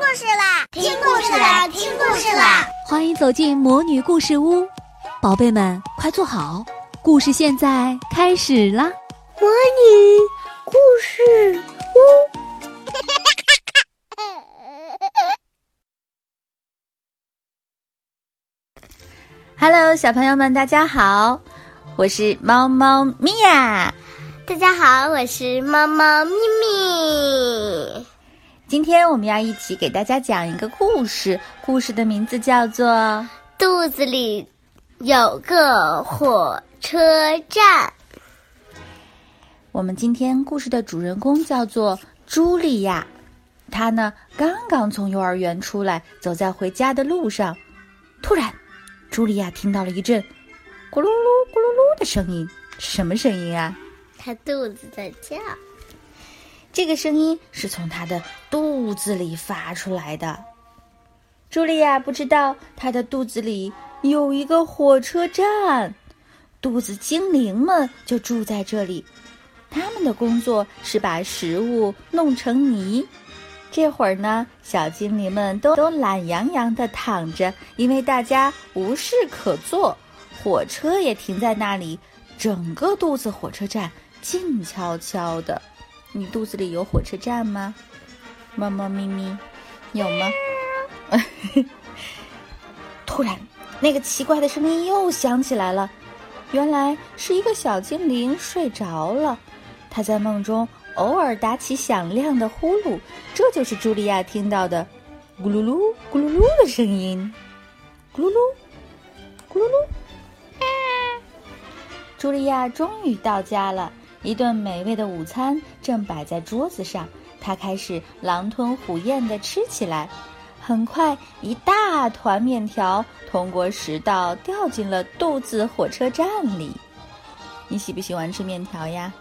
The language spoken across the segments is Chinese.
故事啦！听故事啦！听故事啦！欢迎走进魔女故事屋，宝贝们快坐好，故事现在开始啦！魔女故事屋，Hello，小朋友们，大家好，我是猫猫咪呀。大家好，我是猫猫咪咪。今天我们要一起给大家讲一个故事，故事的名字叫做《肚子里有个火车站》。我们今天故事的主人公叫做茱莉亚，她呢刚刚从幼儿园出来，走在回家的路上，突然，茱莉亚听到了一阵咕噜噜、咕噜噜的声音，什么声音啊？她肚子在叫，这个声音是从他的肚子里发出来的。茱莉亚不知道她的肚子里有一个火车站，肚子精灵们就住在这里。他们的工作是把食物弄成泥。这会儿呢，小精灵们都都懒洋洋地躺着，因为大家无事可做。火车也停在那里，整个肚子火车站。静悄悄的，你肚子里有火车站吗？猫猫咪咪，有吗？突然，那个奇怪的声音又响起来了。原来是一个小精灵睡着了，他在梦中偶尔打起响亮的呼噜，这就是茱莉亚听到的“咕噜噜、咕噜噜”的声音。咕噜噜，咕噜噜。茱莉亚终于到家了。一顿美味的午餐正摆在桌子上，他开始狼吞虎咽地吃起来。很快，一大团面条通过食道掉进了肚子火车站里。你喜不喜欢吃面条呀？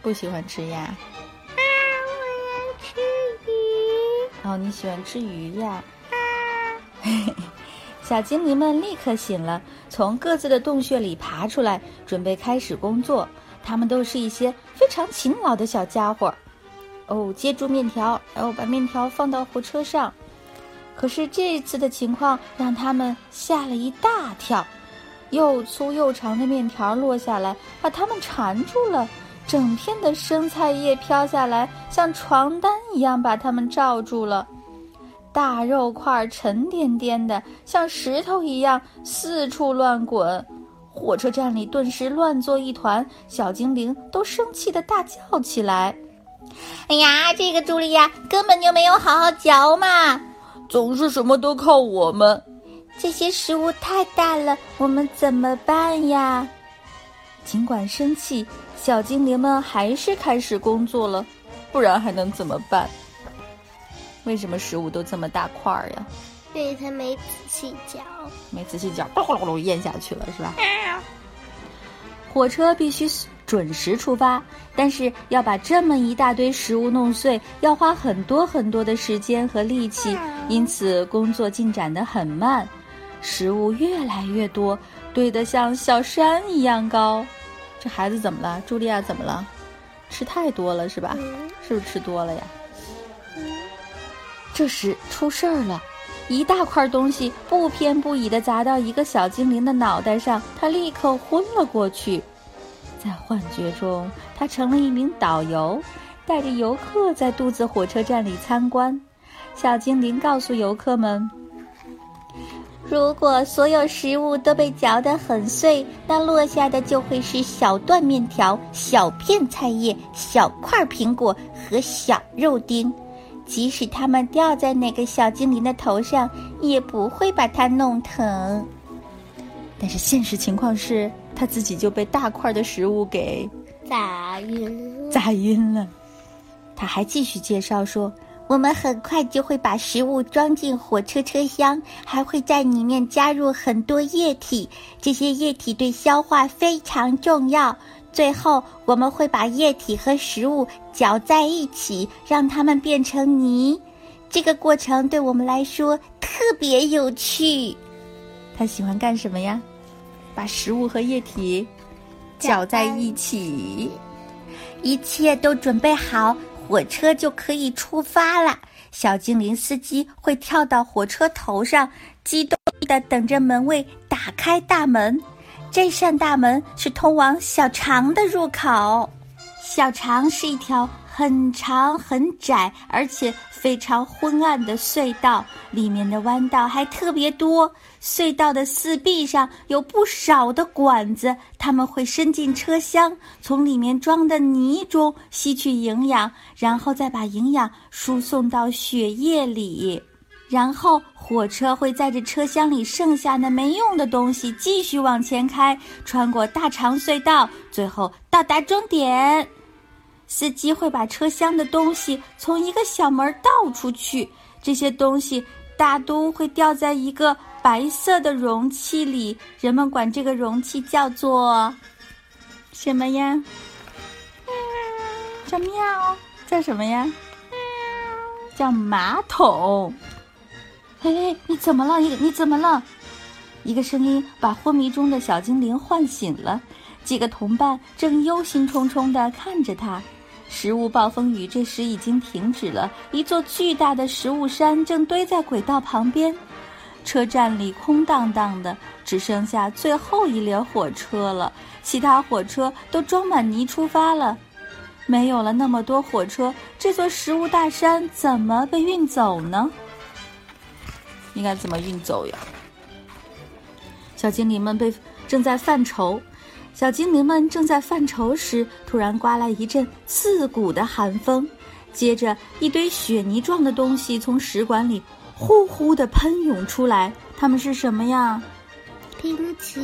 不喜欢吃呀？啊我要吃鱼。哦，你喜欢吃鱼呀？小精灵们立刻醒了，从各自的洞穴里爬出来，准备开始工作。他们都是一些非常勤劳的小家伙。哦，接住面条，然后把面条放到火车上。可是这次的情况让他们吓了一大跳，又粗又长的面条落下来，把他们缠住了。整片的生菜叶飘下来，像床单一样把他们罩住了。大肉块沉甸甸的，像石头一样四处乱滚，火车站里顿时乱作一团。小精灵都生气的大叫起来：“哎呀，这个茱莉亚根本就没有好好嚼嘛，总是什么都靠我们。这些食物太大了，我们怎么办呀？”尽管生气，小精灵们还是开始工作了，不然还能怎么办？为什么食物都这么大块儿呀？因为他没仔细嚼，没仔细嚼，咕噜咕噜咽下去了，是吧？火车必须准时出发，但是要把这么一大堆食物弄碎，要花很多很多的时间和力气，因此工作进展得很慢。食物越来越多，堆得像小山一样高。这孩子怎么了？茱莉亚怎么了？吃太多了是吧？是不是吃多了呀？这时出事儿了，一大块东西不偏不倚地砸到一个小精灵的脑袋上，他立刻昏了过去。在幻觉中，他成了一名导游，带着游客在肚子火车站里参观。小精灵告诉游客们：“如果所有食物都被嚼得很碎，那落下的就会是小段面条、小片菜叶、小块苹果和小肉丁。”即使它们掉在哪个小精灵的头上，也不会把它弄疼。但是现实情况是，他自己就被大块的食物给砸晕了，砸晕了。他还继续介绍说：“我们很快就会把食物装进火车车厢，还会在里面加入很多液体，这些液体对消化非常重要。”最后，我们会把液体和食物搅在一起，让它们变成泥。这个过程对我们来说特别有趣。他喜欢干什么呀？把食物和液体搅在一起。一切都准备好，火车就可以出发了。小精灵司机会跳到火车头上，激动地等着门卫打开大门。这扇大门是通往小肠的入口。小肠是一条很长、很窄，而且非常昏暗的隧道，里面的弯道还特别多。隧道的四壁上有不少的管子，它们会伸进车厢，从里面装的泥中吸取营养，然后再把营养输送到血液里。然后火车会载着车厢里剩下的没用的东西继续往前开，穿过大长隧道，最后到达终点。司机会把车厢的东西从一个小门倒出去，这些东西大都会掉在一个白色的容器里，人们管这个容器叫做什么呀？叫喵，叫什么呀？叫马桶。嘿嘿，你怎么了？你你怎么了？一个声音把昏迷中的小精灵唤醒了。几个同伴正忧心忡忡地看着他。食物暴风雨这时已经停止了，一座巨大的食物山正堆在轨道旁边。车站里空荡荡的，只剩下最后一列火车了。其他火车都装满泥出发了。没有了那么多火车，这座食物大山怎么被运走呢？应该怎么运走呀？小精灵们被正在犯愁，小精灵们正在犯愁时，突然刮来一阵刺骨的寒风，接着一堆雪泥状的东西从食管里呼呼的喷涌出来。它们是什么呀？冰淇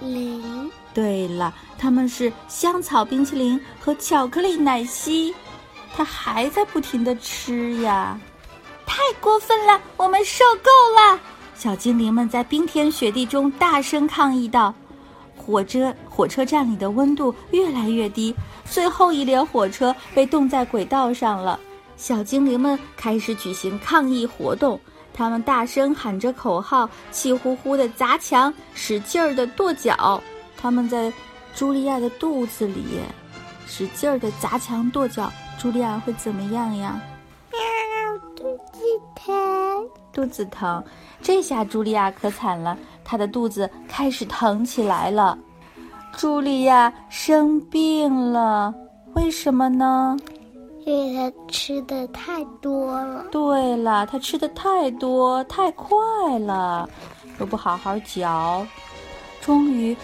淋。对了，它们是香草冰淇淋和巧克力奶昔。它还在不停的吃呀。太过分了！我们受够了！小精灵们在冰天雪地中大声抗议道：“火车火车站里的温度越来越低，最后一列火车被冻在轨道上了。”小精灵们开始举行抗议活动，他们大声喊着口号，气呼呼地砸墙，使劲儿地跺脚。他们在茱莉亚的肚子里使劲儿地砸墙跺脚，茱莉亚会怎么样呀？肚子疼，这下茱莉亚可惨了，她的肚子开始疼起来了。茱莉亚生病了，为什么呢？因为她吃的太多了。对了，她吃的太多太快了，又不好好嚼。终于，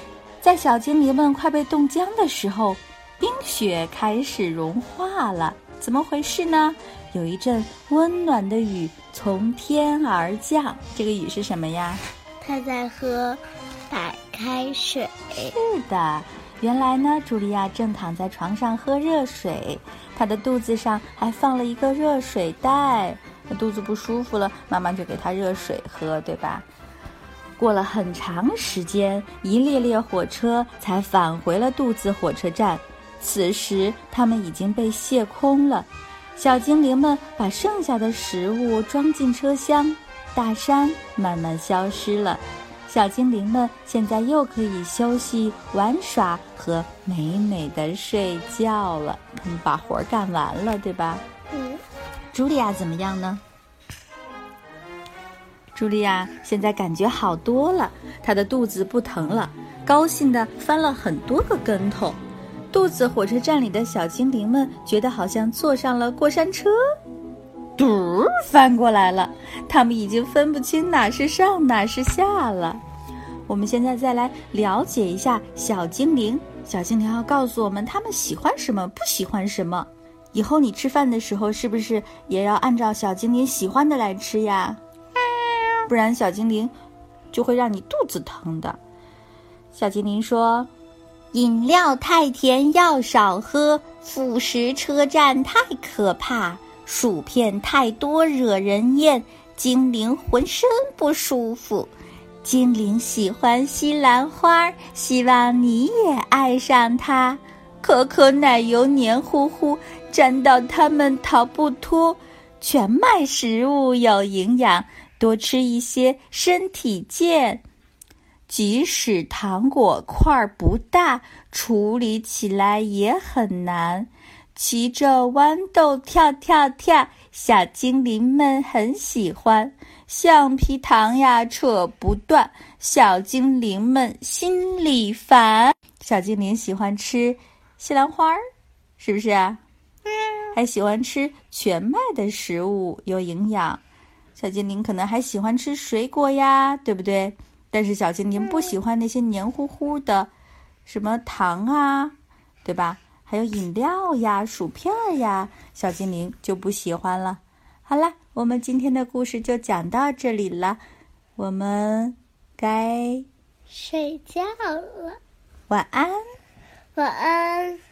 在小精灵们快被冻僵的时候，冰雪开始融化了。怎么回事呢？有一阵温暖的雨从天而降，这个雨是什么呀？他在喝白开水。是的，原来呢，茱莉亚正躺在床上喝热水，她的肚子上还放了一个热水袋。她肚子不舒服了，妈妈就给她热水喝，对吧？过了很长时间，一列列火车才返回了肚子火车站。此时，它们已经被卸空了。小精灵们把剩下的食物装进车厢，大山慢慢消失了。小精灵们现在又可以休息、玩耍和美美的睡觉了。他们把活儿干完了，对吧？嗯。茱莉亚怎么样呢？茱莉亚现在感觉好多了，她的肚子不疼了，高兴的翻了很多个跟头。肚子火车站里的小精灵们觉得好像坐上了过山车，嘟翻过来了。他们已经分不清哪是上哪是下了。我们现在再来了解一下小精灵。小精灵要告诉我们他们喜欢什么，不喜欢什么。以后你吃饭的时候是不是也要按照小精灵喜欢的来吃呀？不然小精灵就会让你肚子疼的。小精灵说。饮料太甜要少喝，辅食车站太可怕，薯片太多惹人厌，精灵浑身不舒服。精灵喜欢西兰花，希望你也爱上它。可可奶油黏糊糊，沾到它们逃不脱。全麦食物有营养，多吃一些身体健。即使糖果块不大，处理起来也很难。骑着豌豆跳跳跳，小精灵们很喜欢。橡皮糖呀扯不断，小精灵们心里烦。小精灵喜欢吃西兰花儿，是不是啊？还喜欢吃全麦的食物，有营养。小精灵可能还喜欢吃水果呀，对不对？但是小精灵不喜欢那些黏糊糊的，什么糖啊，对吧？还有饮料呀、薯片呀，小精灵就不喜欢了。好了，我们今天的故事就讲到这里了，我们该睡觉了。晚安，晚安。